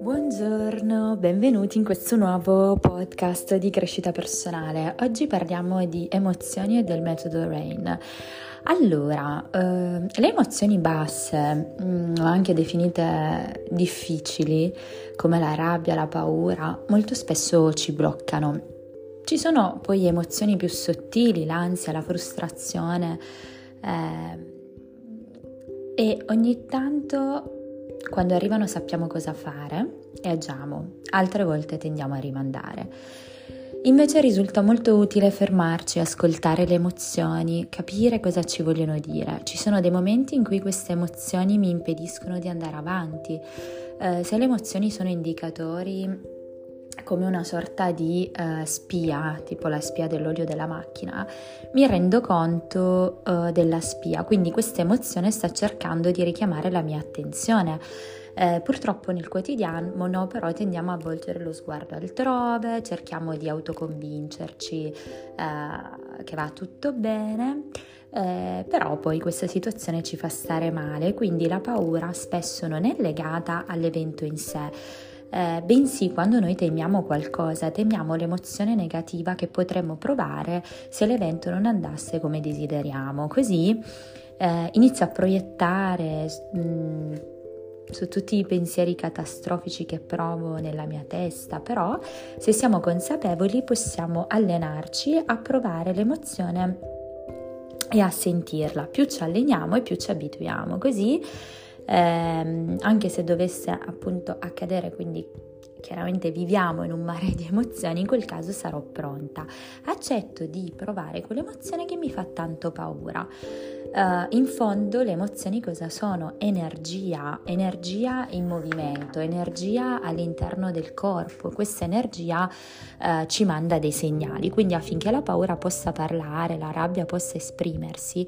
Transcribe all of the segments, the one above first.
Buongiorno, benvenuti in questo nuovo podcast di crescita personale. Oggi parliamo di emozioni e del metodo RAIN. Allora, eh, le emozioni basse, mh, mm, anche definite difficili, come la rabbia, la paura, molto spesso ci bloccano. Ci sono poi emozioni più sottili, l'ansia, la frustrazione eh, e ogni tanto quando arrivano sappiamo cosa fare e agiamo, altre volte tendiamo a rimandare. Invece risulta molto utile fermarci, ascoltare le emozioni, capire cosa ci vogliono dire. Ci sono dei momenti in cui queste emozioni mi impediscono di andare avanti. Eh, se le emozioni sono indicatori come una sorta di uh, spia, tipo la spia dell'olio della macchina, mi rendo conto uh, della spia, quindi questa emozione sta cercando di richiamare la mia attenzione. Eh, purtroppo nel quotidiano no, però tendiamo a volgere lo sguardo altrove, cerchiamo di autoconvincerci eh, che va tutto bene, eh, però poi questa situazione ci fa stare male, quindi la paura spesso non è legata all'evento in sé eh, bensì quando noi temiamo qualcosa, temiamo l'emozione negativa che potremmo provare se l'evento non andasse come desideriamo. Così eh, inizio a proiettare mh, mm, su tutti i pensieri catastrofici che provo nella mia testa, però se siamo consapevoli possiamo allenarci a provare l'emozione e a sentirla. Più ci alleniamo e più ci abituiamo. Così ehm, anche se dovesse appunto accadere, quindi chiaramente viviamo in un mare di emozioni, in quel caso sarò pronta. Accetto di provare quell'emozione che mi fa tanto paura. Uh, in fondo le emozioni cosa sono? Energia, energia in movimento, energia all'interno del corpo. Questa energia uh, ci manda dei segnali, quindi affinché la paura possa parlare, la rabbia possa esprimersi,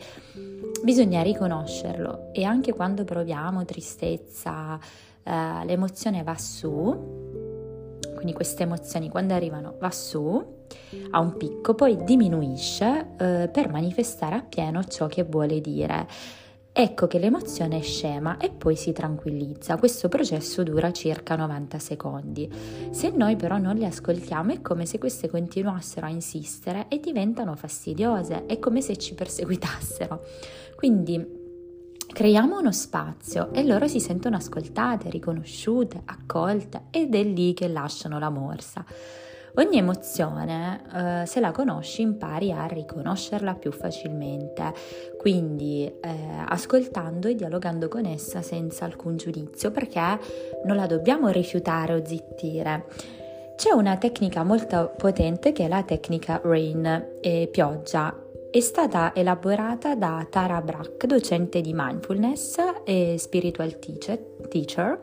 bisogna riconoscerlo e anche quando proviamo tristezza, uh, l'emozione va su, quindi queste emozioni quando arrivano va su a un picco, poi diminuisce eh, per manifestare appieno ciò che vuole dire. Ecco che l'emozione scema e poi si tranquillizza. Questo processo dura circa 90 secondi. Se noi però non le ascoltiamo è come se queste continuassero a insistere e diventano fastidiose, è come se ci perseguitassero. Quindi Creiamo uno spazio e loro si sentono ascoltate, riconosciute, accolte ed è lì che lasciano la morsa. Ogni emozione, eh, se la conosci, impari a riconoscerla più facilmente, quindi eh, ascoltando e dialogando con essa senza alcun giudizio, perché non la dobbiamo rifiutare o zittire. C'è una tecnica molto potente che è la tecnica rain e pioggia è stata elaborata da Tara Brack, docente di mindfulness e spiritual teacher,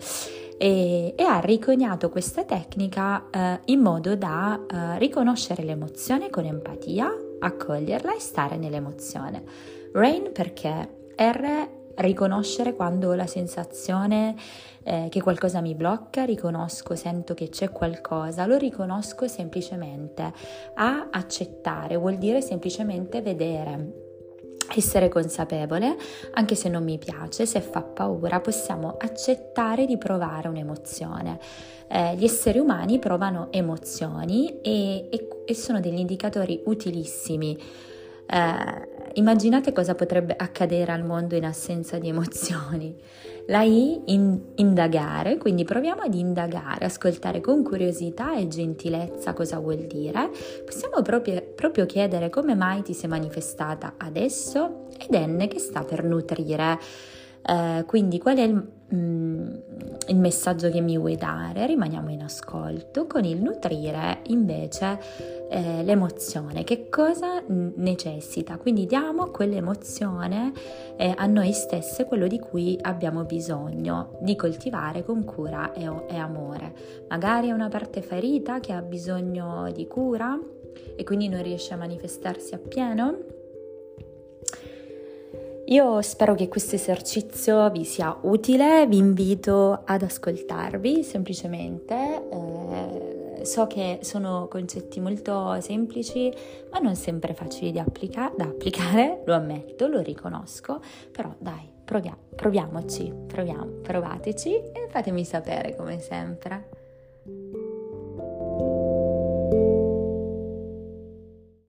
e, e, ha riconiato questa tecnica eh, in modo da eh, riconoscere l'emozione con empatia, accoglierla e stare nell'emozione. Rain perché R riconoscere quando la sensazione eh, che qualcosa mi blocca, riconosco, sento che c'è qualcosa, lo riconosco semplicemente. A accettare vuol dire semplicemente vedere. Essere consapevole, anche se non mi piace, se fa paura, possiamo accettare di provare un'emozione. Eh, gli esseri umani provano emozioni e, e, e sono degli indicatori utilissimi eh, immaginate cosa potrebbe accadere al mondo in assenza di emozioni. La I, in, indagare, quindi proviamo ad indagare, ascoltare con curiosità e gentilezza cosa vuol dire. Possiamo proprio, proprio chiedere come mai ti sei manifestata adesso ed N che sta per nutrire. Eh, quindi qual è il, mm, il, messaggio che mi vuoi dare? Rimaniamo in ascolto con il nutrire invece eh, l'emozione, che cosa necessita. Quindi diamo quell'emozione eh, a noi stesse, quello di cui abbiamo bisogno di coltivare con cura e, e amore. Magari è una parte ferita che ha bisogno di cura e quindi non riesce a manifestarsi appieno. Io spero che questo esercizio vi sia utile, vi invito ad ascoltarvi semplicemente. Eh, so che sono concetti molto semplici, ma non sempre facili applica- da applicare, lo ammetto, lo riconosco, però dai, Provia- proviamoci, proviamo, provateci e fatemi sapere come sempre.